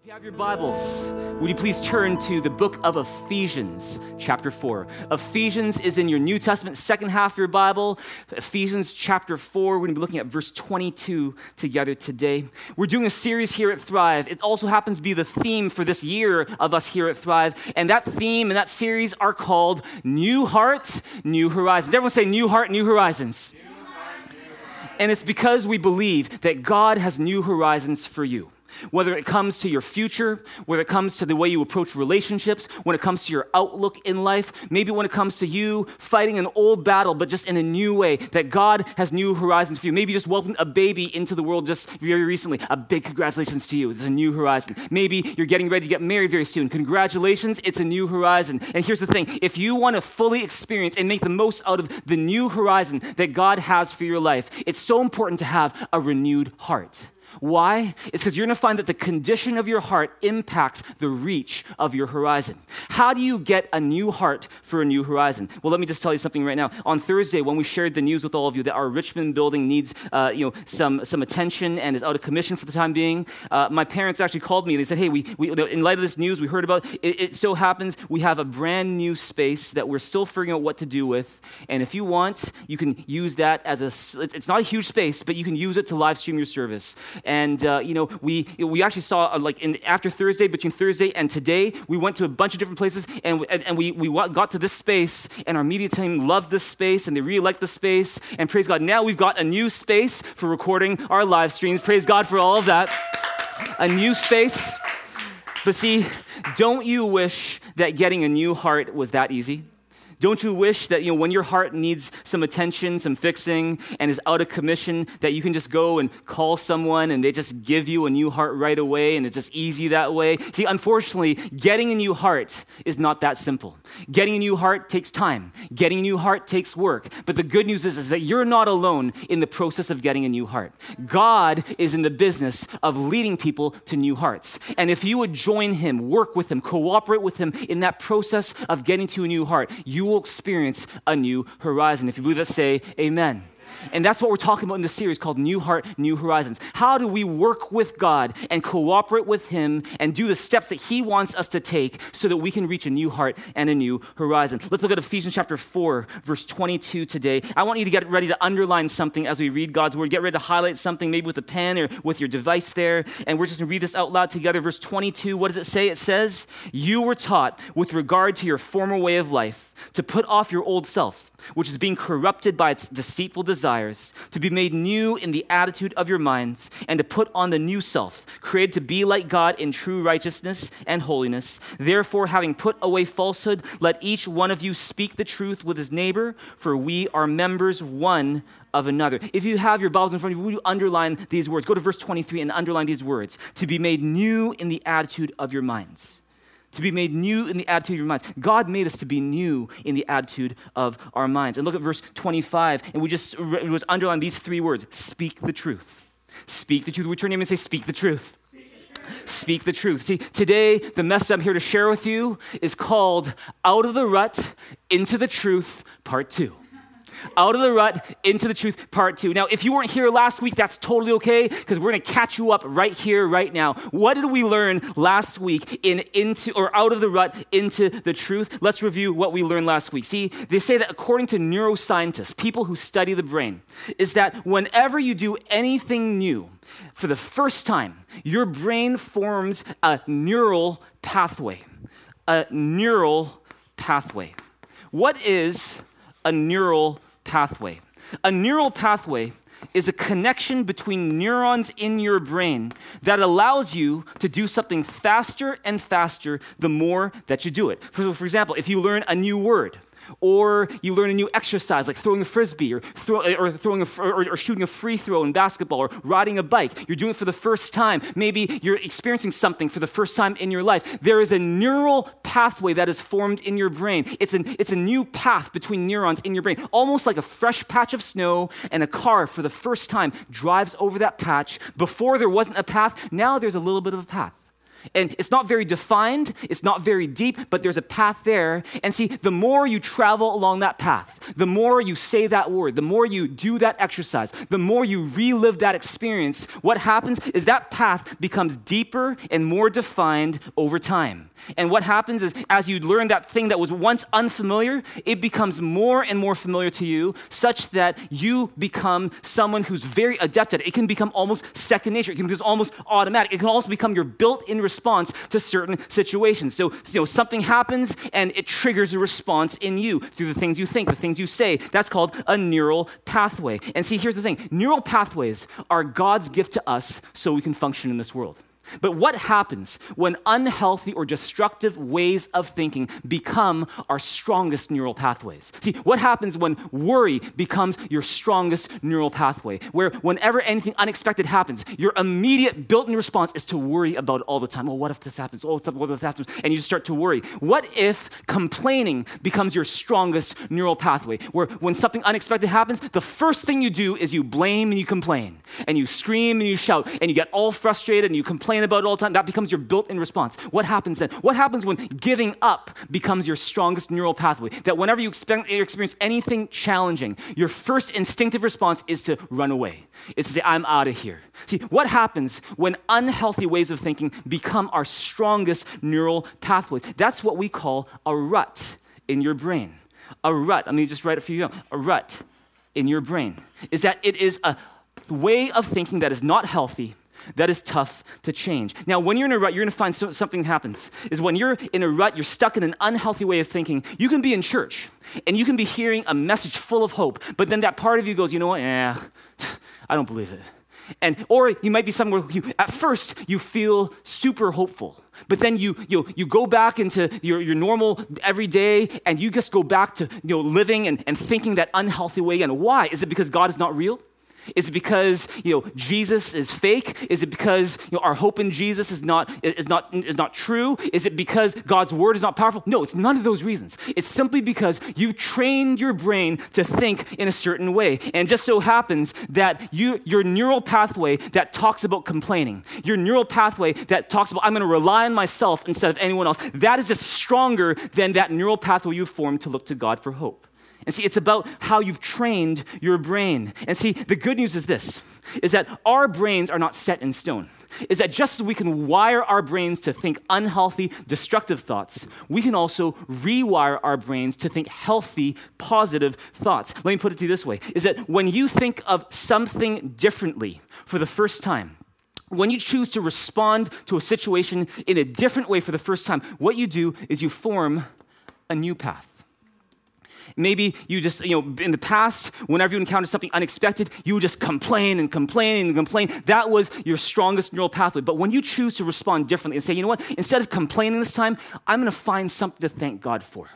If you have your Bibles, would you please turn to the book of Ephesians, chapter 4? Ephesians is in your New Testament, second half of your Bible. Ephesians chapter 4, we're going to be looking at verse 22 together today. We're doing a series here at Thrive. It also happens to be the theme for this year of us here at Thrive. And that theme and that series are called New Heart, New Horizons. Everyone say New Heart, New Horizons. New heart, new horizons. And it's because we believe that God has new horizons for you. Whether it comes to your future, whether it comes to the way you approach relationships, when it comes to your outlook in life, maybe when it comes to you fighting an old battle, but just in a new way, that God has new horizons for you. Maybe you just welcomed a baby into the world just very recently. A big congratulations to you. It's a new horizon. Maybe you're getting ready to get married very soon. Congratulations, it's a new horizon. And here's the thing if you want to fully experience and make the most out of the new horizon that God has for your life, it's so important to have a renewed heart. Why? It's because you're going to find that the condition of your heart impacts the reach of your horizon. How do you get a new heart for a new horizon? Well, let me just tell you something right now. On Thursday, when we shared the news with all of you that our Richmond building needs, uh, you know, some some attention and is out of commission for the time being, uh, my parents actually called me. And they said, "Hey, we, we in light of this news we heard about, it, it so happens we have a brand new space that we're still figuring out what to do with, and if you want, you can use that as a. It's not a huge space, but you can use it to live stream your service." And, uh, you know, we, we actually saw, uh, like, in, after Thursday, between Thursday and today, we went to a bunch of different places and, and, and we, we got to this space, and our media team loved this space and they really liked the space. And praise God, now we've got a new space for recording our live streams. Praise God for all of that. A new space. But see, don't you wish that getting a new heart was that easy? Don't you wish that, you know, when your heart needs some attention, some fixing, and is out of commission, that you can just go and call someone and they just give you a new heart right away and it's just easy that way? See, unfortunately, getting a new heart is not that simple. Getting a new heart takes time. Getting a new heart takes work. But the good news is, is that you're not alone in the process of getting a new heart. God is in the business of leading people to new hearts. And if you would join him, work with him, cooperate with him in that process of getting to a new heart, you will experience a new horizon. If you believe that, say amen. And that's what we're talking about in this series called New Heart, New Horizons. How do we work with God and cooperate with Him and do the steps that He wants us to take so that we can reach a new heart and a new horizon? Let's look at Ephesians chapter 4, verse 22 today. I want you to get ready to underline something as we read God's word. Get ready to highlight something, maybe with a pen or with your device there. And we're just going to read this out loud together. Verse 22, what does it say? It says, You were taught with regard to your former way of life to put off your old self, which is being corrupted by its deceitful desires, to be made new in the attitude of your minds, and to put on the new self, created to be like God in true righteousness and holiness. Therefore, having put away falsehood, let each one of you speak the truth with his neighbor, for we are members one of another. If you have your Bibles in front of you, would you underline these words? Go to verse 23 and underline these words to be made new in the attitude of your minds to be made new in the attitude of your minds. God made us to be new in the attitude of our minds. And look at verse 25, and we just it was underline these three words speak the truth. Speak the truth. We turn to him and say, Speak the truth. Speak the truth. See, today, the message I'm here to share with you is called Out of the Rut into the Truth, Part 2 out of the rut into the truth part two. Now if you weren't here last week that's totally okay because we're going to catch you up right here right now. What did we learn last week in into or out of the rut into the truth? Let's review what we learned last week. See they say that according to neuroscientists people who study the brain is that whenever you do anything new for the first time your brain forms a neural pathway a neural pathway. What is a neural pathway. A neural pathway is a connection between neurons in your brain that allows you to do something faster and faster the more that you do it. For, for example, if you learn a new word, or you learn a new exercise like throwing a frisbee or, throw, or throwing a, or, or, shooting a free throw in basketball or riding a bike. You're doing it for the first time. Maybe you're experiencing something for the first time in your life. There is a neural pathway that is formed in your brain. It's, an, it's a new path between neurons in your brain, almost like a fresh patch of snow and a car for the first time drives over that patch. Before there wasn't a path, now there's a little bit of a path. And it's not very defined, it's not very deep, but there's a path there. And see, the more you travel along that path, the more you say that word, the more you do that exercise, the more you relive that experience, what happens is that path becomes deeper and more defined over time. And what happens is, as you learn that thing that was once unfamiliar, it becomes more and more familiar to you, such that you become someone who's very adept at it. It can become almost second nature. It can become almost automatic. It can also become your built-in response to certain situations. So, you know, something happens and it triggers a response in you through the things you think, the things you say. That's called a neural pathway. And see, here's the thing: neural pathways are God's gift to us, so we can function in this world. But what happens when unhealthy or destructive ways of thinking become our strongest neural pathways? See, what happens when worry becomes your strongest neural pathway? Where whenever anything unexpected happens, your immediate built in response is to worry about all the time. Oh, what if this happens? Oh, what if that happens? And you start to worry. What if complaining becomes your strongest neural pathway? Where when something unexpected happens, the first thing you do is you blame and you complain, and you scream and you shout, and you get all frustrated and you complain complain about it all the time, that becomes your built in response. What happens then? What happens when giving up becomes your strongest neural pathway? That whenever you experience anything challenging, your first instinctive response is to run away, is to say, I'm out of here. See, what happens when unhealthy ways of thinking become our strongest neural pathways? That's what we call a rut in your brain. A rut, let me just write it for you. A rut in your brain is that it is a way of thinking that is not healthy that is tough to change. Now, when you're in a rut, you're going to find so, something happens. Is when you're in a rut, you're stuck in an unhealthy way of thinking. You can be in church and you can be hearing a message full of hope, but then that part of you goes, you know what? Yeah, I don't believe it. And or you might be somewhere you at first you feel super hopeful, but then you you you go back into your, your normal everyday and you just go back to you know living and, and thinking that unhealthy way. And why? Is it because God is not real? Is it because you know Jesus is fake? Is it because you know, our hope in Jesus is not, is, not, is not true? Is it because God's word is not powerful? No, it's none of those reasons. It's simply because you've trained your brain to think in a certain way. And just so happens that you, your neural pathway that talks about complaining, your neural pathway that talks about I'm going to rely on myself instead of anyone else, that is just stronger than that neural pathway you formed to look to God for hope. And see, it's about how you've trained your brain. And see, the good news is this is that our brains are not set in stone. Is that just as we can wire our brains to think unhealthy, destructive thoughts, we can also rewire our brains to think healthy, positive thoughts. Let me put it to you this way is that when you think of something differently for the first time, when you choose to respond to a situation in a different way for the first time, what you do is you form a new path. Maybe you just, you know, in the past, whenever you encountered something unexpected, you would just complain and complain and complain. That was your strongest neural pathway. But when you choose to respond differently and say, you know what, instead of complaining this time, I'm going to find something to thank God for.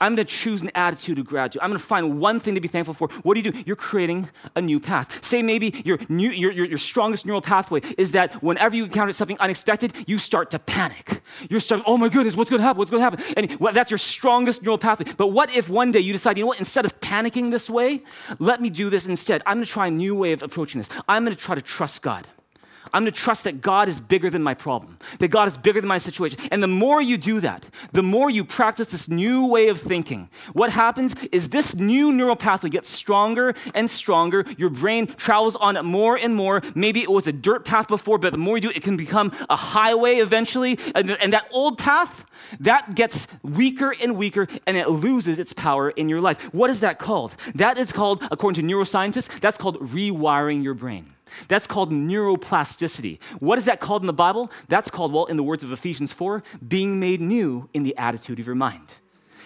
I'm going to choose an attitude of gratitude. I'm going to find one thing to be thankful for. What do you do? You're creating a new path. Say maybe your, new, your, your, your strongest neural pathway is that whenever you encounter something unexpected, you start to panic. You're starting, oh my goodness, what's going to happen? What's going to happen? And well, that's your strongest neural pathway. But what if one day you decide, you know what, instead of panicking this way, let me do this instead. I'm going to try a new way of approaching this. I'm going to try to trust God. I'm going to trust that God is bigger than my problem, that God is bigger than my situation. And the more you do that, the more you practice this new way of thinking, what happens is this new neural pathway gets stronger and stronger. Your brain travels on it more and more. Maybe it was a dirt path before, but the more you do it, it can become a highway eventually. And, and that old path, that gets weaker and weaker and it loses its power in your life. What is that called? That is called, according to neuroscientists, that's called rewiring your brain. That's called neuroplasticity. What is that called in the Bible? That's called, well, in the words of Ephesians 4, being made new in the attitude of your mind.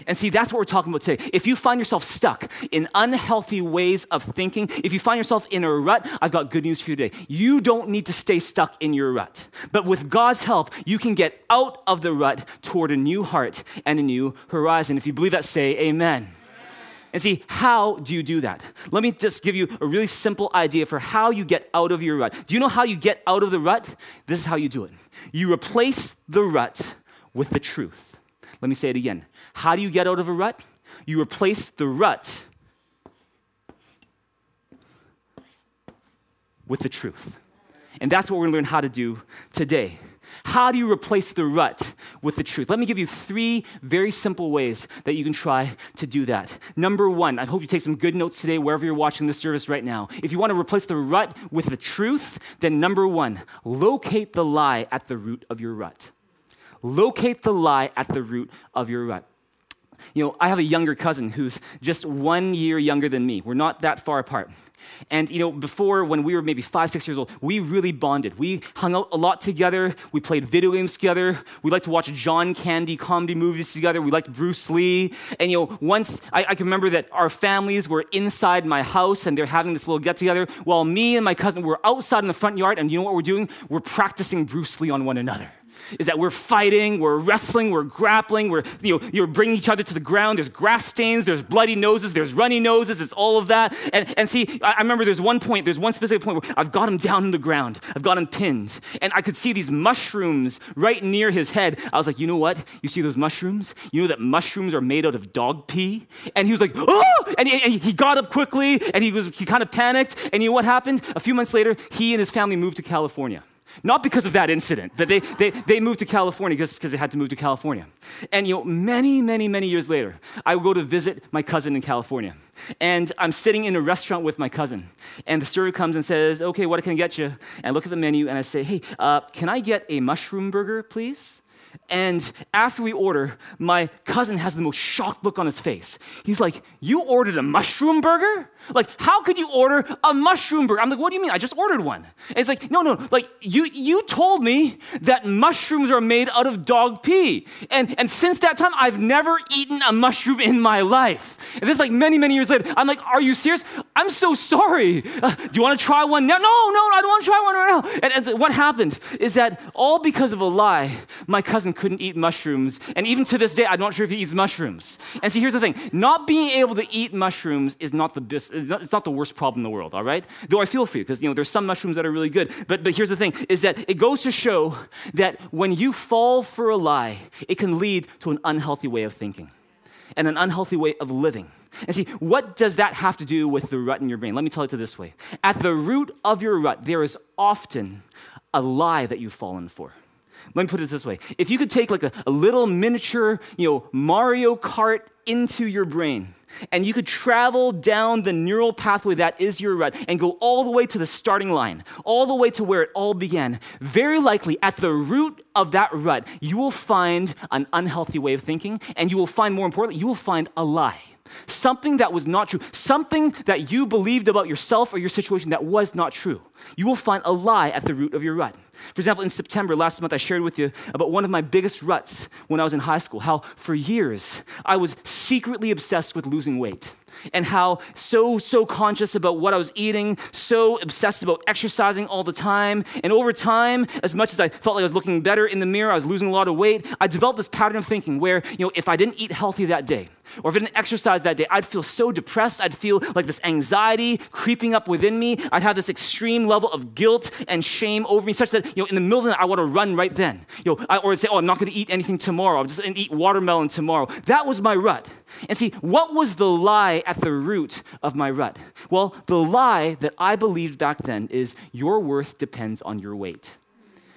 And see, that's what we're talking about today. If you find yourself stuck in unhealthy ways of thinking, if you find yourself in a rut, I've got good news for you today. You don't need to stay stuck in your rut. But with God's help, you can get out of the rut toward a new heart and a new horizon. If you believe that, say amen. And see, how do you do that? Let me just give you a really simple idea for how you get out of your rut. Do you know how you get out of the rut? This is how you do it. You replace the rut with the truth. Let me say it again. How do you get out of a rut? You replace the rut with the truth. And that's what we're gonna learn how to do today. How do you replace the rut with the truth? Let me give you three very simple ways that you can try to do that. Number one, I hope you take some good notes today wherever you're watching this service right now. If you want to replace the rut with the truth, then number one, locate the lie at the root of your rut. Locate the lie at the root of your rut. You know, I have a younger cousin who's just one year younger than me. We're not that far apart. And, you know, before when we were maybe five, six years old, we really bonded. We hung out a lot together. We played video games together. We liked to watch John Candy comedy movies together. We liked Bruce Lee. And, you know, once I, I can remember that our families were inside my house and they're having this little get together while me and my cousin were outside in the front yard. And you know what we're doing? We're practicing Bruce Lee on one another is that we're fighting, we're wrestling, we're grappling, we're you know, you're bringing each other to the ground. There's grass stains, there's bloody noses, there's runny noses, it's all of that. And, and see, I, I remember there's one point, there's one specific point where I've got him down on the ground, I've got him pinned, and I could see these mushrooms right near his head. I was like, you know what? You see those mushrooms? You know that mushrooms are made out of dog pee? And he was like, oh! And and he got up quickly, and he was he kind of panicked. And you know what happened? A few months later, he and his family moved to California. Not because of that incident, but they, they, they moved to California just because they had to move to California. And you know, many, many, many years later, I would go to visit my cousin in California. And I'm sitting in a restaurant with my cousin. And the server comes and says, Okay, what can I get you? And I look at the menu and I say, Hey, uh, can I get a mushroom burger, please? And after we order, my cousin has the most shocked look on his face. He's like, You ordered a mushroom burger? Like, how could you order a mushroom burger? I'm like, What do you mean? I just ordered one. And it's like, No, no, like, you, you told me that mushrooms are made out of dog pee. And, and since that time, I've never eaten a mushroom in my life. And this is like many, many years later. I'm like, Are you serious? I'm so sorry. Uh, do you want to try one now? No, no, I don't want to try one right now. And, and what happened is that all because of a lie, my cousin couldn't eat mushrooms. And even to this day, I'm not sure if he eats mushrooms. And see, here's the thing not being able to eat mushrooms is not the, it's not, it's not the worst problem in the world, all right? Though I feel for you, because you know, there's some mushrooms that are really good. But, but here's the thing is that it goes to show that when you fall for a lie, it can lead to an unhealthy way of thinking and an unhealthy way of living. And see, what does that have to do with the rut in your brain? Let me tell it to this way. At the root of your rut, there is often a lie that you've fallen for. Let me put it this way. If you could take like a, a little miniature, you know, Mario Kart into your brain, and you could travel down the neural pathway that is your rut and go all the way to the starting line, all the way to where it all began, very likely at the root of that rut, you will find an unhealthy way of thinking, and you will find, more importantly, you will find a lie. Something that was not true, something that you believed about yourself or your situation that was not true. You will find a lie at the root of your rut. For example, in September last month, I shared with you about one of my biggest ruts when I was in high school, how for years I was secretly obsessed with losing weight and how so, so conscious about what I was eating, so obsessed about exercising all the time. And over time, as much as I felt like I was looking better in the mirror, I was losing a lot of weight, I developed this pattern of thinking where, you know, if I didn't eat healthy that day, or if I didn't exercise that day, I'd feel so depressed. I'd feel like this anxiety creeping up within me. I'd have this extreme level of guilt and shame over me, such that, you know, in the middle of the night, I want to run right then. You know, I, or I'd say, oh, I'm not going to eat anything tomorrow. I'm just going to eat watermelon tomorrow. That was my rut. And see, what was the lie at the root of my rut? Well, the lie that I believed back then is your worth depends on your weight.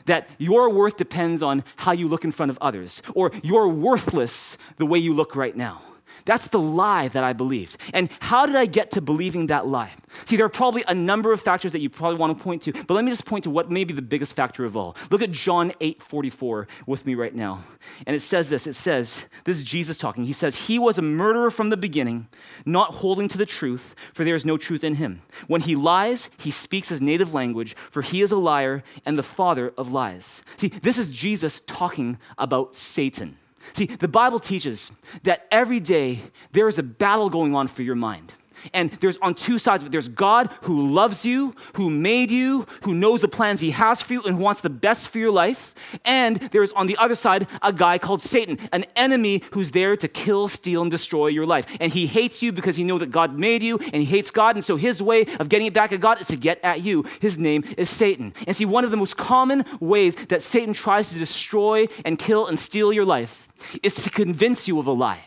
That your worth depends on how you look in front of others, or you're worthless the way you look right now. That's the lie that I believed. And how did I get to believing that lie? See, there are probably a number of factors that you probably want to point to, but let me just point to what may be the biggest factor of all. Look at John 8 44 with me right now. And it says this it says, this is Jesus talking. He says, He was a murderer from the beginning, not holding to the truth, for there is no truth in him. When he lies, he speaks his native language, for he is a liar and the father of lies. See, this is Jesus talking about Satan. See, the Bible teaches that every day there is a battle going on for your mind. And there's on two sides of it. There's God who loves you, who made you, who knows the plans he has for you and who wants the best for your life. And there's on the other side a guy called Satan, an enemy who's there to kill, steal, and destroy your life. And he hates you because he knows that God made you and he hates God. And so his way of getting it back at God is to get at you. His name is Satan. And see, one of the most common ways that Satan tries to destroy and kill and steal your life is to convince you of a lie,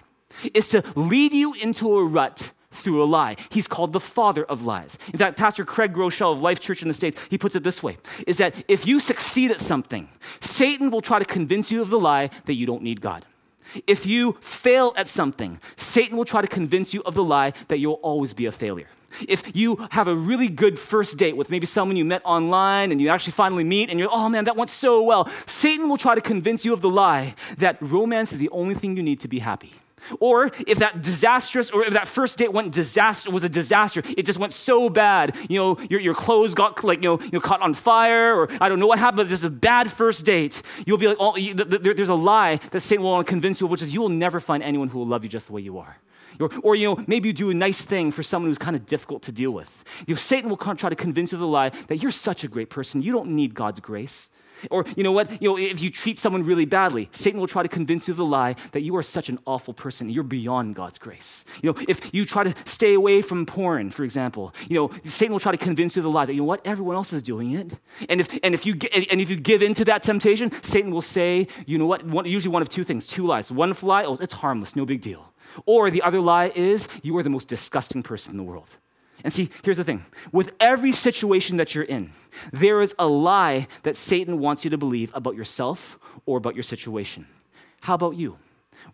is to lead you into a rut through a lie. He's called the father of lies. In fact, Pastor Craig Groeschel of Life Church in the States, he puts it this way is that if you succeed at something, Satan will try to convince you of the lie that you don't need God. If you fail at something, Satan will try to convince you of the lie that you'll always be a failure. If you have a really good first date with maybe someone you met online and you actually finally meet and you're, oh man, that went so well, Satan will try to convince you of the lie that romance is the only thing you need to be happy. Or if that disastrous, or if that first date went disaster, was a disaster, it just went so bad, you know, your, your clothes got like, you know, you caught on fire, or I don't know what happened, but this is a bad first date. You'll be like, oh, you, there's a lie that Satan will want to convince you of, which is you will never find anyone who will love you just the way you are. Or, or, you know, maybe you do a nice thing for someone who's kind of difficult to deal with. You know, Satan will try to convince you of the lie that you're such a great person, you don't need God's grace. Or, you know what? You know, if you treat someone really badly, Satan will try to convince you of the lie that you are such an awful person. You're beyond God's grace. You know, if you try to stay away from porn, for example, you know, Satan will try to convince you of the lie that, you know what? Everyone else is doing it. And if, and if, you, and if you give in to that temptation, Satan will say, you know what? One, usually one of two things, two lies. One lie, oh, it's harmless, no big deal. Or the other lie is, you are the most disgusting person in the world. And see, here's the thing with every situation that you're in, there is a lie that Satan wants you to believe about yourself or about your situation. How about you?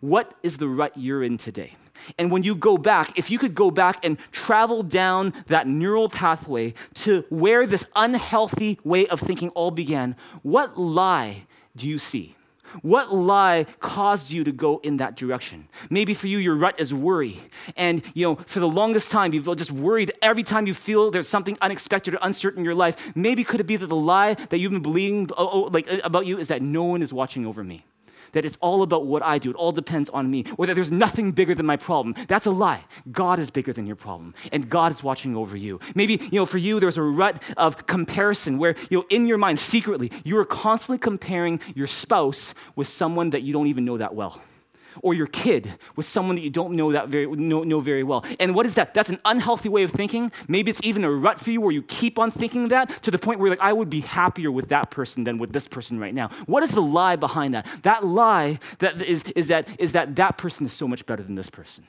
What is the rut you're in today? And when you go back, if you could go back and travel down that neural pathway to where this unhealthy way of thinking all began, what lie do you see? What lie caused you to go in that direction? Maybe for you, your rut is worry. And, you know, for the longest time, you've just worried every time you feel there's something unexpected or uncertain in your life. Maybe could it be that the lie that you've been believing oh, oh, like, about you is that no one is watching over me? That it's all about what I do, it all depends on me, or that there's nothing bigger than my problem. That's a lie. God is bigger than your problem, and God is watching over you. Maybe, you know, for you, there's a rut of comparison where, you know, in your mind, secretly, you are constantly comparing your spouse with someone that you don't even know that well or your kid with someone that you don't know that very know, know very well. And what is that? That's an unhealthy way of thinking. Maybe it's even a rut for you where you keep on thinking that to the point where you're like I would be happier with that person than with this person right now. What is the lie behind that? That lie that is, is that is that that person is so much better than this person.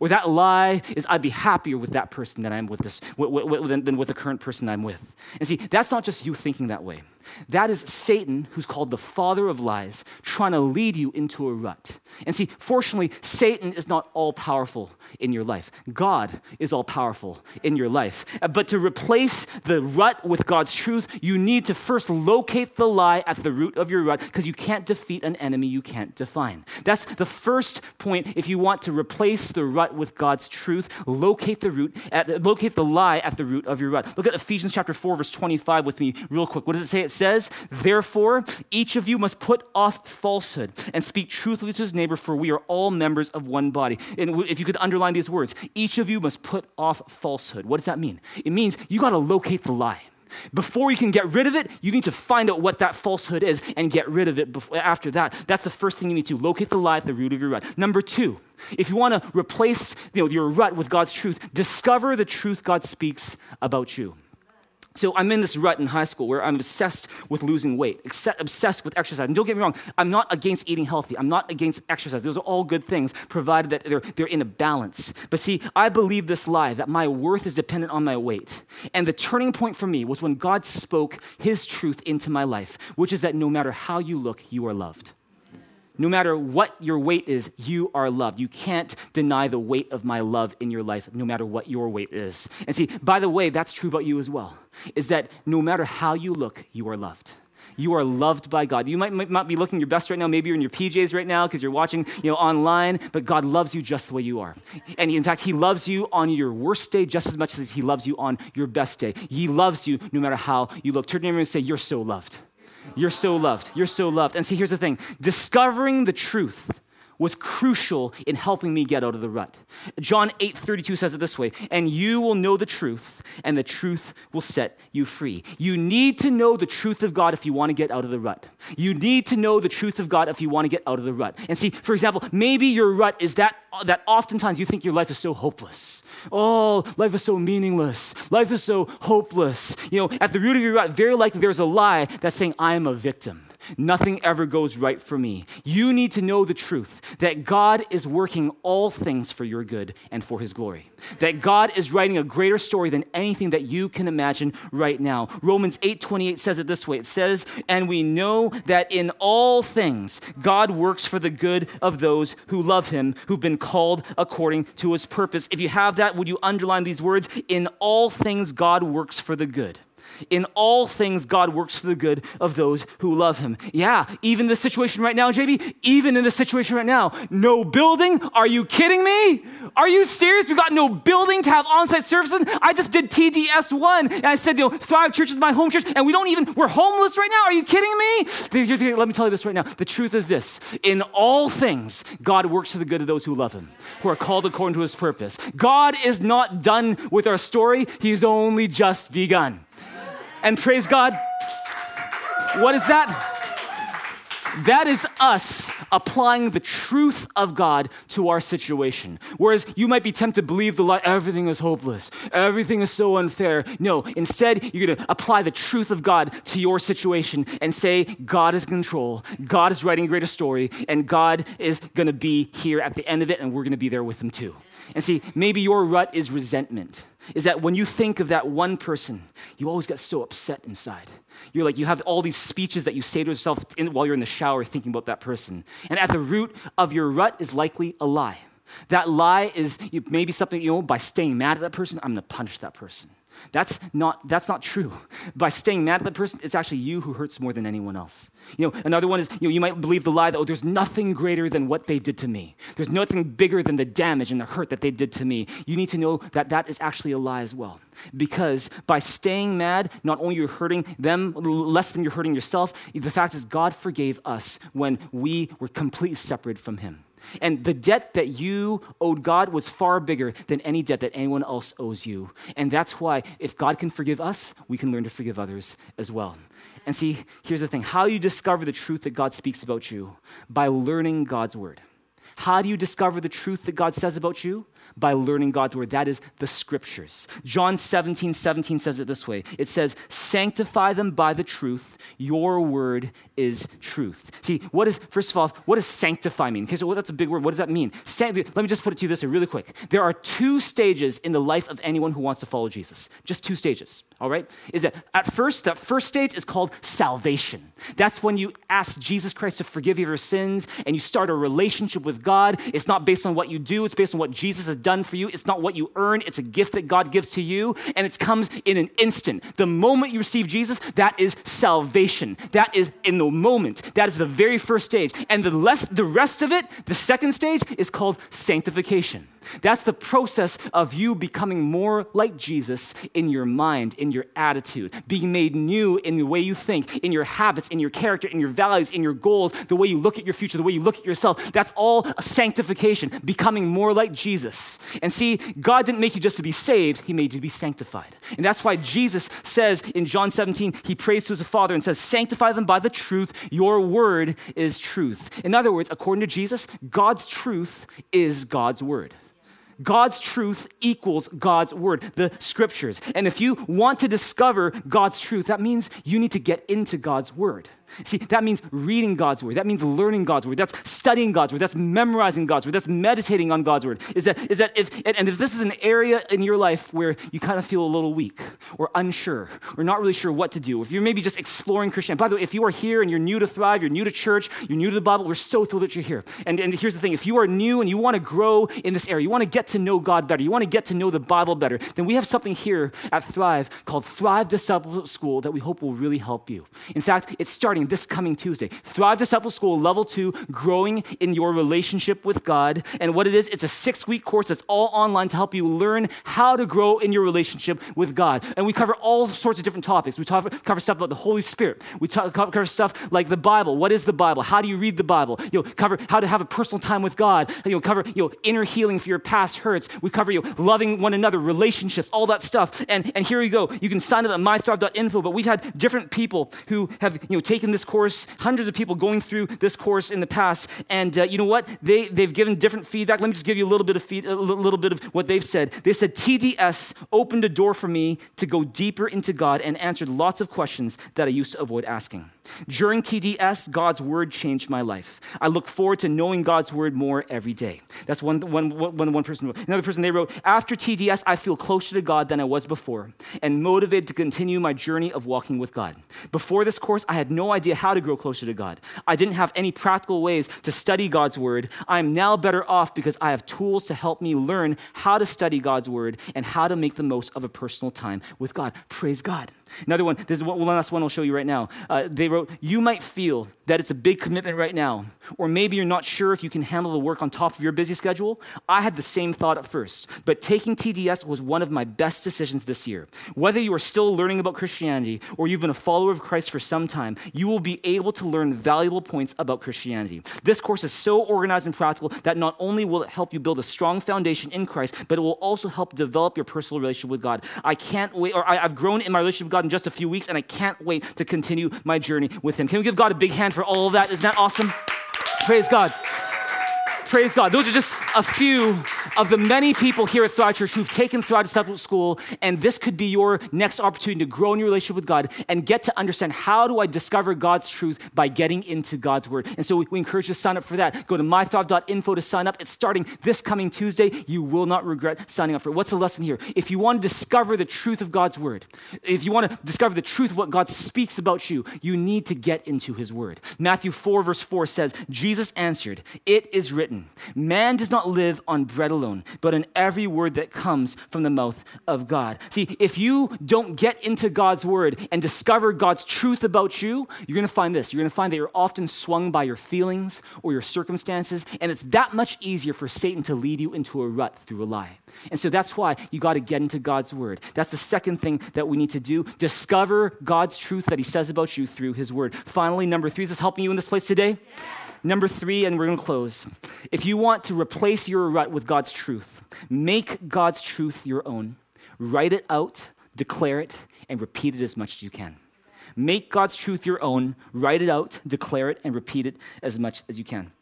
Or that lie is I'd be happier with that person than I'm with this, than with the current person I'm with. And see, that's not just you thinking that way. That is Satan, who's called the father of lies, trying to lead you into a rut. And see, fortunately, Satan is not all powerful in your life. God is all powerful in your life. But to replace the rut with God's truth, you need to first locate the lie at the root of your rut because you can't defeat an enemy you can't define. That's the first point if you want to replace the rut with God's truth. Locate the root, at, locate the lie at the root of your rut. Look at Ephesians chapter 4, verse 25 with me real quick. What does it say? It says, Therefore, each of you must put off falsehood and speak truthfully to his neighbor, for we are all members of one body. And if you could underline these words, each of you must put off falsehood. What does that mean? It means you got to locate the lie. Before you can get rid of it, you need to find out what that falsehood is and get rid of it before, after that. That's the first thing you need to locate the lie at the root of your rut. Number two, if you want to replace you know, your rut with God's truth, discover the truth God speaks about you. So I'm in this rut in high school where I'm obsessed with losing weight, obsessed with exercise. And don't get me wrong, I'm not against eating healthy. I'm not against exercise. Those are all good things, provided that they're, they're in a balance. But see, I believe this lie that my worth is dependent on my weight. And the turning point for me was when God spoke his truth into my life, which is that no matter how you look, you are loved. No matter what your weight is, you are loved. You can't deny the weight of my love in your life, no matter what your weight is. And see, by the way, that's true about you as well, is that no matter how you look, you are loved. You are loved by God. You might, might not be looking your best right now. Maybe you're in your PJs right now because you're watching you know, online, but God loves you just the way you are. And in fact, He loves you on your worst day just as much as He loves you on your best day. He loves you no matter how you look. Turn to him and say, You're so loved. You're so loved. You're so loved. And see, here's the thing discovering the truth was crucial in helping me get out of the rut. John 8 32 says it this way and you will know the truth, and the truth will set you free. You need to know the truth of God if you want to get out of the rut. You need to know the truth of God if you want to get out of the rut. And see, for example, maybe your rut is that, that oftentimes you think your life is so hopeless. Oh, life is so meaningless. Life is so hopeless. You know, at the root of your rut, very likely there's a lie that's saying, I am a victim. nothing ever goes right for me. You need to know the truth that God is working all things for your good and for his glory. That God is writing a greater story than anything that you can imagine right now. Romans 8:28 says it this way. It says, "And we know that in all things God works for the good of those who love him, who've been called according to his purpose." If you have that, would you underline these words? In all things God works for the good. In all things, God works for the good of those who love him. Yeah, even the situation right now, JB, even in the situation right now, no building? Are you kidding me? Are you serious? We've got no building to have on site services. I just did TDS1 and I said, you know, Thrive Church is my home church and we don't even, we're homeless right now. Are you kidding me? Let me tell you this right now. The truth is this in all things, God works for the good of those who love him, who are called according to his purpose. God is not done with our story, he's only just begun. And praise God, what is that? That is us applying the truth of God to our situation. Whereas you might be tempted to believe the lie, everything is hopeless, everything is so unfair. No, instead, you're gonna apply the truth of God to your situation and say, God is in control, God is writing a greater story, and God is gonna be here at the end of it, and we're gonna be there with Him too. And see, maybe your rut is resentment. Is that when you think of that one person, you always get so upset inside. You're like, you have all these speeches that you say to yourself in, while you're in the shower thinking about that person. And at the root of your rut is likely a lie. That lie is maybe something, you know, by staying mad at that person, I'm gonna punish that person. That's not, that's not true. By staying mad at that person, it's actually you who hurts more than anyone else. You know, another one is, you know, you might believe the lie that, oh, there's nothing greater than what they did to me. There's nothing bigger than the damage and the hurt that they did to me. You need to know that that is actually a lie as well. Because by staying mad, not only you're hurting them less than you're hurting yourself, the fact is God forgave us when we were completely separated from him. And the debt that you owed God was far bigger than any debt that anyone else owes you. And that's why, if God can forgive us, we can learn to forgive others as well. And see, here's the thing how you discover the truth that God speaks about you? By learning God's word. How do you discover the truth that God says about you? By learning God's word. That is the scriptures. John 17, 17 says it this way it says, Sanctify them by the truth. Your word is truth. See, what is, first of all, what does sanctify mean? Okay, so that's a big word. What does that mean? Let me just put it to you this way really quick. There are two stages in the life of anyone who wants to follow Jesus. Just two stages all right, is that at first, that first stage is called salvation. That's when you ask Jesus Christ to forgive you your sins and you start a relationship with God. It's not based on what you do, it's based on what Jesus has done for you. It's not what you earn, it's a gift that God gives to you, and it comes in an instant. The moment you receive Jesus, that is salvation. That is in the moment. That is the very first stage. And the, less, the rest of it, the second stage, is called sanctification. That's the process of you becoming more like Jesus in your mind, in your attitude, being made new in the way you think, in your habits, in your character, in your values, in your goals, the way you look at your future, the way you look at yourself. That's all sanctification, becoming more like Jesus. And see, God didn't make you just to be saved, He made you to be sanctified. And that's why Jesus says in John 17, He prays to His Father and says, Sanctify them by the truth. Your word is truth. In other words, according to Jesus, God's truth is God's word. God's truth equals God's word, the scriptures. And if you want to discover God's truth, that means you need to get into God's word. See, that means reading God's word. That means learning God's word. That's studying God's word. That's memorizing God's word. That's meditating on God's word. Is that, is that if, and if this is an area in your life where you kind of feel a little weak or unsure or not really sure what to do, if you're maybe just exploring Christianity, by the way, if you are here and you're new to Thrive, you're new to church, you're new to the Bible, we're so thrilled that you're here. And, and here's the thing if you are new and you want to grow in this area, you want to get to know God better, you want to get to know the Bible better, then we have something here at Thrive called Thrive Disciple School that we hope will really help you. In fact, it's starting this coming Tuesday. Thrive Disciple School, level two, growing in your relationship with God. And what it is, it's a six week course that's all online to help you learn how to grow in your relationship with God. And we cover all sorts of different topics. We talk, cover stuff about the Holy Spirit. We talk, cover stuff like the Bible. What is the Bible? How do you read the Bible? You know, cover how to have a personal time with God. You know, cover you know, inner healing for your past hurts. We cover you know, loving one another, relationships, all that stuff. And, and here you go. You can sign up at mythrive.info, but we've had different people who have you know, taken this course, hundreds of people going through this course in the past. And uh, you know what? They, they've given different feedback. Let me just give you a little bit of feed, a little bit of what they've said. They said TDS opened a door for me to go deeper into God and answered lots of questions that I used to avoid asking. During TDS, God's word changed my life. I look forward to knowing God's word more every day. That's one, one, one, one person wrote. Another person, they wrote, After TDS, I feel closer to God than I was before and motivated to continue my journey of walking with God. Before this course, I had no idea how to grow closer to God. I didn't have any practical ways to study God's word. I am now better off because I have tools to help me learn how to study God's word and how to make the most of a personal time with God. Praise God. Another one, this is one last one I'll show you right now. Uh, they wrote, You might feel that it's a big commitment right now, or maybe you're not sure if you can handle the work on top of your busy schedule. I had the same thought at first, but taking TDS was one of my best decisions this year. Whether you are still learning about Christianity or you've been a follower of Christ for some time, you will be able to learn valuable points about Christianity. This course is so organized and practical that not only will it help you build a strong foundation in Christ, but it will also help develop your personal relationship with God. I can't wait, or I, I've grown in my relationship with God in just a few weeks, and I can't wait to continue my journey with Him. Can we give God a big hand for all of that? Isn't that awesome? Praise God. Praise God. Those are just a few of the many people here at Thrive Church who've taken Thrive Discipleship School, and this could be your next opportunity to grow in your relationship with God and get to understand how do I discover God's truth by getting into God's Word. And so we, we encourage you to sign up for that. Go to mythrive.info to sign up. It's starting this coming Tuesday. You will not regret signing up for it. What's the lesson here? If you want to discover the truth of God's Word, if you want to discover the truth of what God speaks about you, you need to get into His Word. Matthew 4, verse 4 says, Jesus answered, It is written, man does not live on bread alone alone, but in every word that comes from the mouth of God. See, if you don't get into God's word and discover God's truth about you, you're going to find this. You're going to find that you're often swung by your feelings or your circumstances, and it's that much easier for Satan to lead you into a rut through a lie. And so that's why you got to get into God's word. That's the second thing that we need to do. Discover God's truth that he says about you through his word. Finally, number three, is this helping you in this place today? Number three, and we're going to close. If you want to replace your rut with God's truth, make God's truth your own. Write it out, declare it, and repeat it as much as you can. Make God's truth your own, write it out, declare it, and repeat it as much as you can.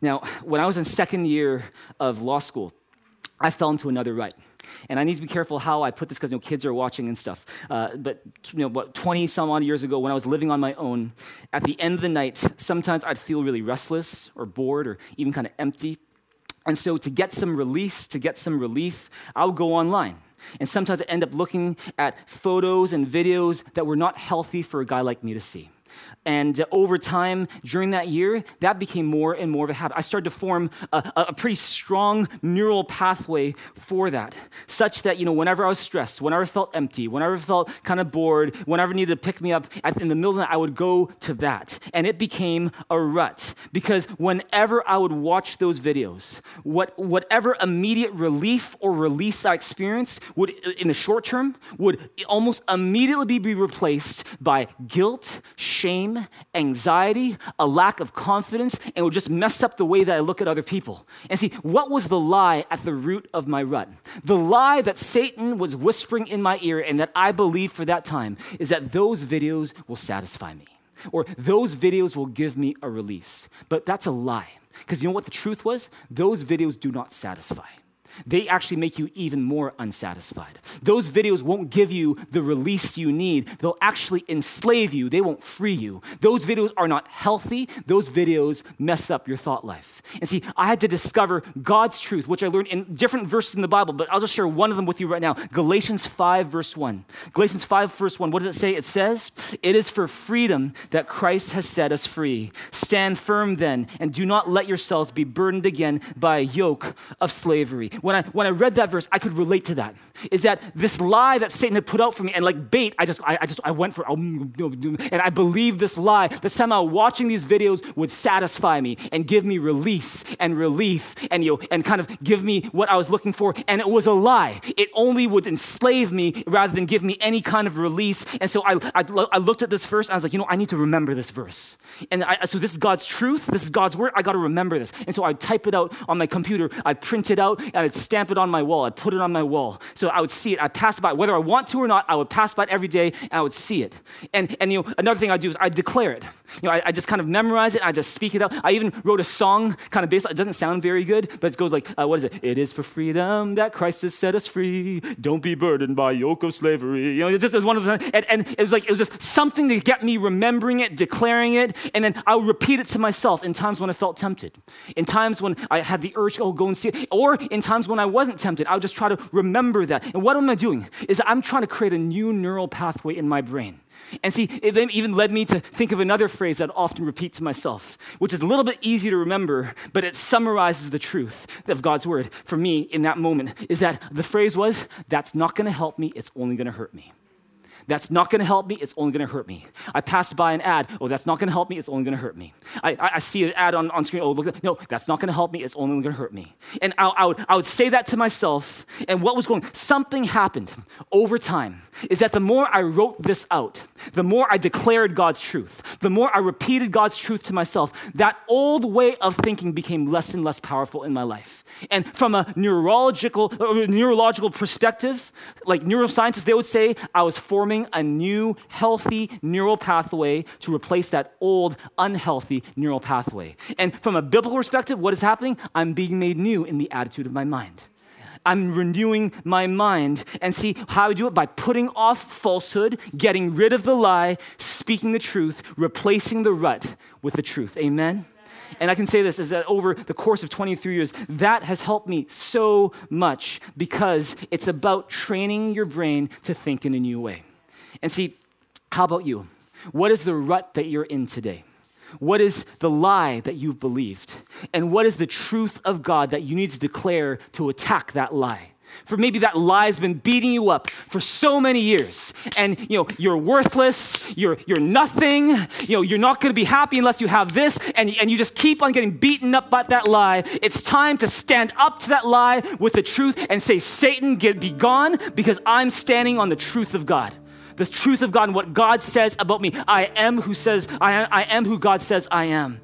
Now, when I was in second year of law school, I fell into another rut. And I need to be careful how I put this because you know, kids are watching and stuff. Uh, but you know, what, 20 some odd years ago, when I was living on my own, at the end of the night, sometimes I'd feel really restless or bored or even kind of empty. And so, to get some release, to get some relief, I would go online. And sometimes I end up looking at photos and videos that were not healthy for a guy like me to see. And over time, during that year, that became more and more of a habit. I started to form a, a, pretty strong neural pathway for that, such that, you know, whenever I was stressed, whenever I felt empty, whenever I felt kind of bored, whenever I needed to pick me up in the middle of the night, I would go to that. And it became a rut because whenever I would watch those videos, what, whatever immediate relief or release I experienced would, in the short term, would almost immediately be replaced by guilt, shame, anxiety, a lack of confidence, and it would just mess up the way that I look at other people. And see, what was the lie at the root of my rut? The lie that Satan was whispering in my ear and that I believed for that time is that those videos will satisfy me or those videos will give me a release. But that's a lie. Because you know what the truth was? Those videos do not satisfy they actually make you even more unsatisfied. Those videos won't give you the release you need. They'll actually enslave you. They won't free you. Those videos are not healthy. Those videos mess up your thought life. And see, I had to discover God's truth, which I learned in different verses in the Bible, but I'll just share one of them with you right now. Galatians 5, verse 1. Galatians 5, verse 1. What does it say? It says, It is for freedom that Christ has set us free. Stand firm then, and do not let yourselves be burdened again by a yoke of slavery when I, when I read that verse, I could relate to that. Is that this lie that Satan had put out for me, and like bait, I just, I, I just, I went for, um, and I believed this lie that somehow watching these videos would satisfy me and give me release and relief and, you know, and kind of give me what I was looking for. And it was a lie. It only would enslave me rather than give me any kind of release. And so I, I, I looked at this verse and I was like, you know, I need to remember this verse. And I, so this is God's truth. This is God's word. I got to remember this. And so I'd type it out on my computer. I'd print it out and I'd stamp it on my wall. I'd put it on my wall. So I would see it. I'd pass by, whether I want to or not, I would pass by it every day and I would see it. And, and you know, another thing I'd do is I'd declare it. You know, I, I, just kind of memorize it. I just speak it out. I even wrote a song kind of based. on, It doesn't sound very good, but it goes like, uh, "What is it? It is for freedom that Christ has set us free. Don't be burdened by yoke of slavery." You know, it just it was one of the and, and it was like it was just something to get me remembering it, declaring it, and then I would repeat it to myself in times when I felt tempted, in times when I had the urge, "Oh, go and see it," or in times when I wasn't tempted. I would just try to remember that. And what am I doing? Is I'm trying to create a new neural pathway in my brain. And see, it even led me to think of another phrase that I often repeat to myself, which is a little bit easy to remember, but it summarizes the truth of God's word for me in that moment. Is that the phrase was, that's not gonna help me, it's only gonna hurt me. That's not going to help me. It's only going to hurt me. I pass by an ad. Oh, that's not going to help me. It's only going to hurt me. I, I, I, see an ad on, on screen. Oh, look. No, that's not going to help me. It's only going to hurt me. And I, I, would, I would say that to myself. And what was going, something happened over time is that the more I wrote this out, the more I declared God's truth, the more I repeated God's truth to myself, that old way of thinking became less and less powerful in my life. And from a neurological, uh, neurological perspective, like neuroscientists, they would say I was forming a new healthy neural pathway to replace that old unhealthy neural pathway. And from a biblical perspective, what is happening? I'm being made new in the attitude of my mind. I'm renewing my mind. And see how I do it? By putting off falsehood, getting rid of the lie, speaking the truth, replacing the rut with the truth. Amen? And I can say this is that over the course of 23 years, that has helped me so much because it's about training your brain to think in a new way. And see, how about you? What is the rut that you're in today? What is the lie that you've believed? And what is the truth of God that you need to declare to attack that lie? For maybe that lie has been beating you up for so many years. And you know, you're worthless, you're you're nothing, you know, you're not gonna be happy unless you have this, and, and you just keep on getting beaten up by that lie. It's time to stand up to that lie with the truth and say, Satan, get be gone, because I'm standing on the truth of God the truth of God and what God says about me. I am who says I am, I am who God says I am.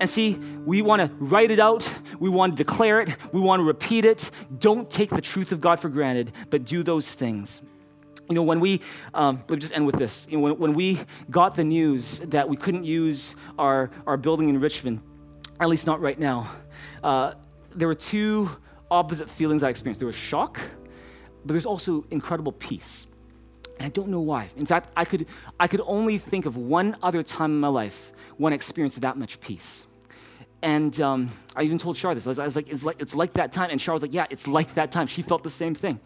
And see, we want to write it out, we want to declare it, we want to repeat it. Don't take the truth of God for granted, but do those things. You know, when we, um, let me just end with this. You know, when, when we got the news that we couldn't use our, our building in Richmond, at least not right now, uh, there were two opposite feelings I experienced. There was shock, but there's also incredible peace. And I don't know why. In fact, I could, I could only think of one other time in my life when I experienced that much peace. And um, I even told Char this. I was, I was, like, it's like, it's like that time. And Char was like, yeah, it's like that time. She felt the same thing.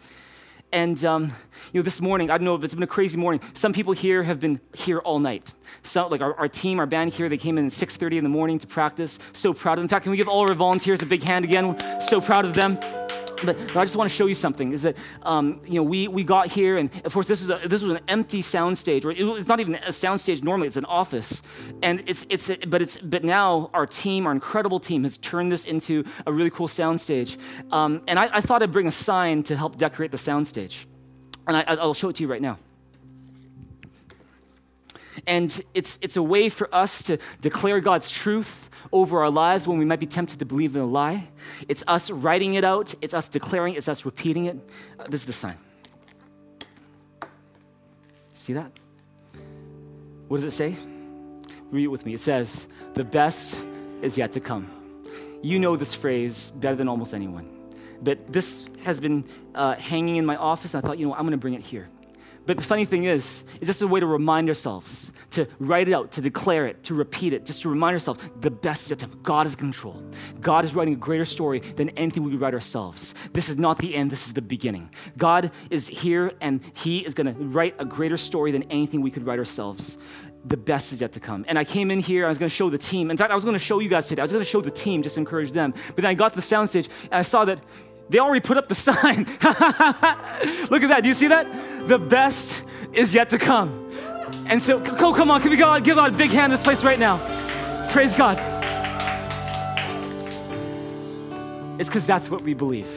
And um, you know, this morning, I don't know, if it's been a crazy morning. Some people here have been here all night. So, like our, our team, our band here, they came in at 6:30 in the morning to practice. So proud of them. In fact, can we give all our volunteers a big hand again? So proud of them. But, I just want to show you something. Is that um, you know we, we got here, and of course this is a, this was an empty sound stage, it's not even a sound stage. Normally, it's an office, and it's it's but it's but now our team, our incredible team, has turned this into a really cool sound stage. Um, and I, I, thought I'd bring a sign to help decorate the sound stage, and I, I'll show it to you right now. And it's it's a way for us to declare God's truth over our lives when we might be tempted to believe in a lie. It's us writing it out, it's us declaring it's us repeating it. Uh, this is the sign. See that? What does it say? Read it with me. It says, The best is yet to come. You know this phrase better than almost anyone. But this has been uh, hanging in my office, and I thought, you know, I'm going to bring it here. But the funny thing is, it's just a way to remind ourselves, to write it out, to declare it, to repeat it, just to remind ourselves the best is yet to come. God is control. God is writing a greater story than anything we write ourselves. This is not the end, this is the beginning. God is here and He is going to write a greater story than anything we could write ourselves. The best is yet to come. And I came in here, I was going to show the team. In fact, I was going to show you guys today. I was going to show the team, just encourage them. But then I got to the soundstage and I saw that they already put up the sign. Look at that. Do you see that? The best is yet to come. And so, oh, come on, can we go, give out a big hand this place right now? Praise God. It's because that's what we believe.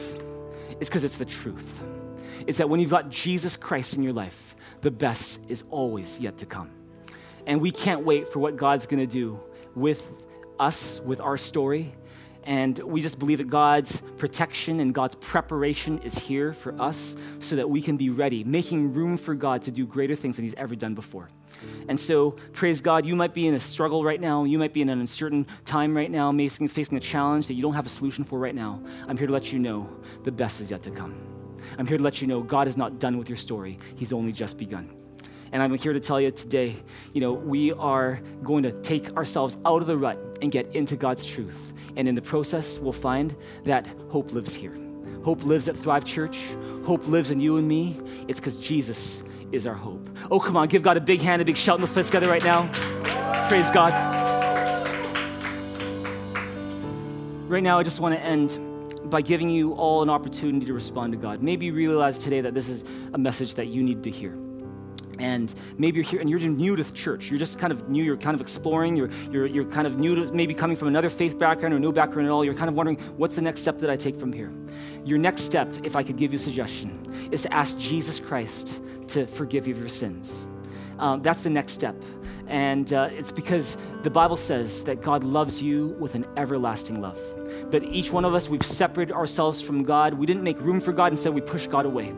It's because it's the truth. It's that when you've got Jesus Christ in your life, the best is always yet to come. And we can't wait for what God's gonna do with us, with our story, And we just believe that God's protection and God's preparation is here for us so that we can be ready, making room for God to do greater things than He's ever done before. And so, praise God, you might be in a struggle right now. You might be in an uncertain time right now, facing, facing a challenge that you don't have a solution for right now. I'm here to let you know the best is yet to come. I'm here to let you know God is not done with your story, He's only just begun. And I'm here to tell you today, you know, we are going to take ourselves out of the rut and get into God's truth. And in the process, we'll find that hope lives here. Hope lives at Thrive Church. Hope lives in you and me. It's because Jesus is our hope. Oh, come on, give God a big hand, a big shout this place together right now. Praise God. Right now, I just want to end by giving you all an opportunity to respond to God. Maybe you realize today that this is a message that you need to hear and maybe you're here and you're new to church. You're just kind of new, you're kind of exploring, you're, you're, you're kind of new to maybe coming from another faith background or no background at all. You're kind of wondering, what's the next step that I take from here? Your next step, if I could give you a suggestion, is to ask Jesus Christ to forgive you of your sins. Um, that's the next step. And uh, it's because the Bible says that God loves you with an everlasting love. But each one of us, we've separated ourselves from God. We didn't make room for God. Instead, we pushed God away.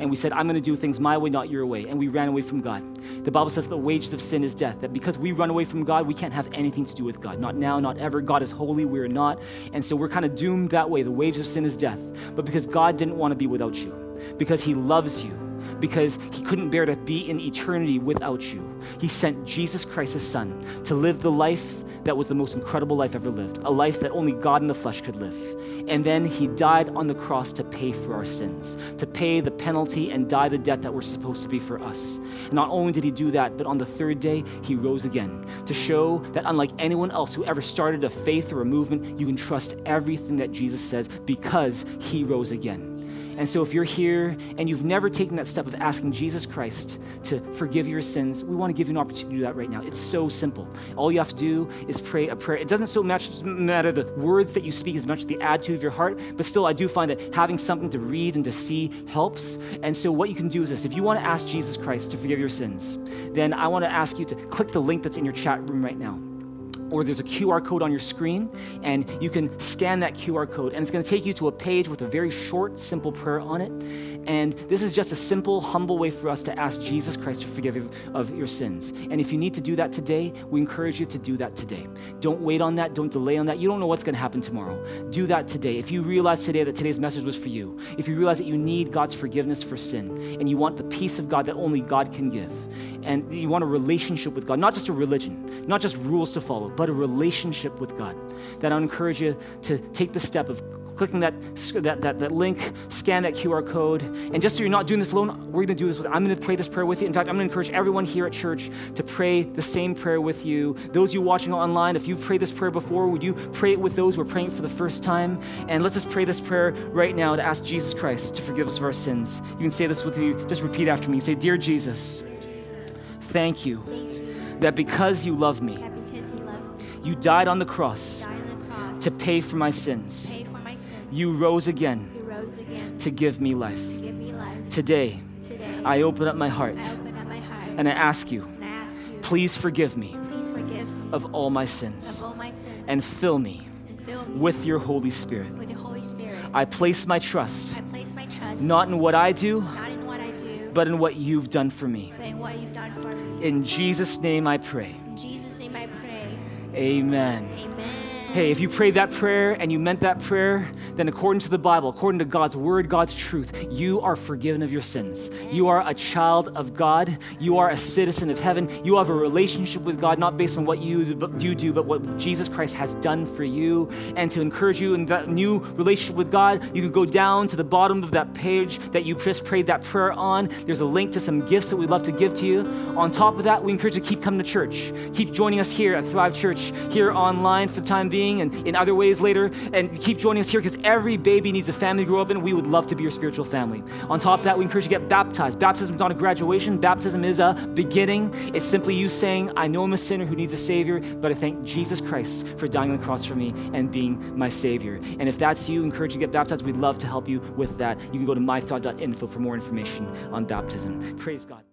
And we said, I'm going to do things my way, not your way. And we ran away from God. The Bible says the wages of sin is death. That because we run away from God, we can't have anything to do with God. Not now, not ever. God is holy, we're not. And so we're kind of doomed that way. The wages of sin is death. But because God didn't want to be without you, because He loves you, because he couldn't bear to be in eternity without you. He sent Jesus Christ, his son, to live the life that was the most incredible life ever lived, a life that only God in the flesh could live. And then he died on the cross to pay for our sins, to pay the penalty and die the debt that we're supposed to be for us. And not only did he do that, but on the third day, he rose again to show that unlike anyone else who ever started a faith or a movement, you can trust everything that Jesus says because he rose again. And so, if you're here and you've never taken that step of asking Jesus Christ to forgive your sins, we want to give you an opportunity to do that right now. It's so simple. All you have to do is pray a prayer. It doesn't so much matter the words that you speak as much as the attitude of your heart, but still, I do find that having something to read and to see helps. And so, what you can do is this if you want to ask Jesus Christ to forgive your sins, then I want to ask you to click the link that's in your chat room right now or there's a QR code on your screen, and you can scan that QR code, and it's going to take you to a page with a very short, simple prayer on it. And this is just a simple, humble way for us to ask Jesus Christ to forgive you of your sins. And if you need to do that today, we encourage you to do that today. Don't wait on that, don't delay on that. You don't know what's going to happen tomorrow. Do that today. If you realize today that today's message was for you, if you realize that you need God's forgiveness for sin, and you want the peace of God that only God can give, and you want a relationship with God, not just a religion, not just rules to follow, but a relationship with God, That I encourage you to take the step of clicking that, that, that, that link, scan that QR code. And just so you're not doing this alone, we're going to do this with, I'm going to pray this prayer with you. In fact, I'm going to encourage everyone here at church to pray the same prayer with you. Those you watching online, if you've prayed this prayer before, would you pray it with those who are praying for the first time? And let's just pray this prayer right now to ask Jesus Christ to forgive us of our sins. You can say this with me. Just repeat after me. Say, Dear Jesus, thank you, that because you love me, you died on the cross, to pay for my sins. You rose again, to give me life. Today, I open up my heart, and I ask you, please forgive me, of all my sins, and fill me, with, your Holy Spirit. I place my trust, not in what I do, but in what you've done for me. In Jesus' name I pray. Amen. Amen. Hey, if you prayed that prayer and you meant that prayer, then according to the Bible, according to God's word, God's truth, you are forgiven of your sins. You are a child of God. You are a citizen of heaven. You have a relationship with God, not based on what you, do, but what Jesus Christ has done for you. And to encourage you in that new relationship with God, you can go down to the bottom of that page that you just prayed that prayer on. There's a link to some gifts that we'd love to give to you. On top of that, we encourage you to keep coming to church. Keep joining us here at Thrive Church, here online for the time being and in other ways later. And keep joining us here because every baby needs a family to grow up in. We would love to be your spiritual family. On top of that, we encourage you to get baptized. Baptism is not a graduation, baptism is a beginning. It's simply you saying, I know I'm a sinner who needs a Savior, but I thank Jesus Christ for dying on the cross for me and being my Savior. And if that's you, encourage you to get baptized. We'd love to help you with that. You can go to mythrive.info for more information on baptism. Praise God.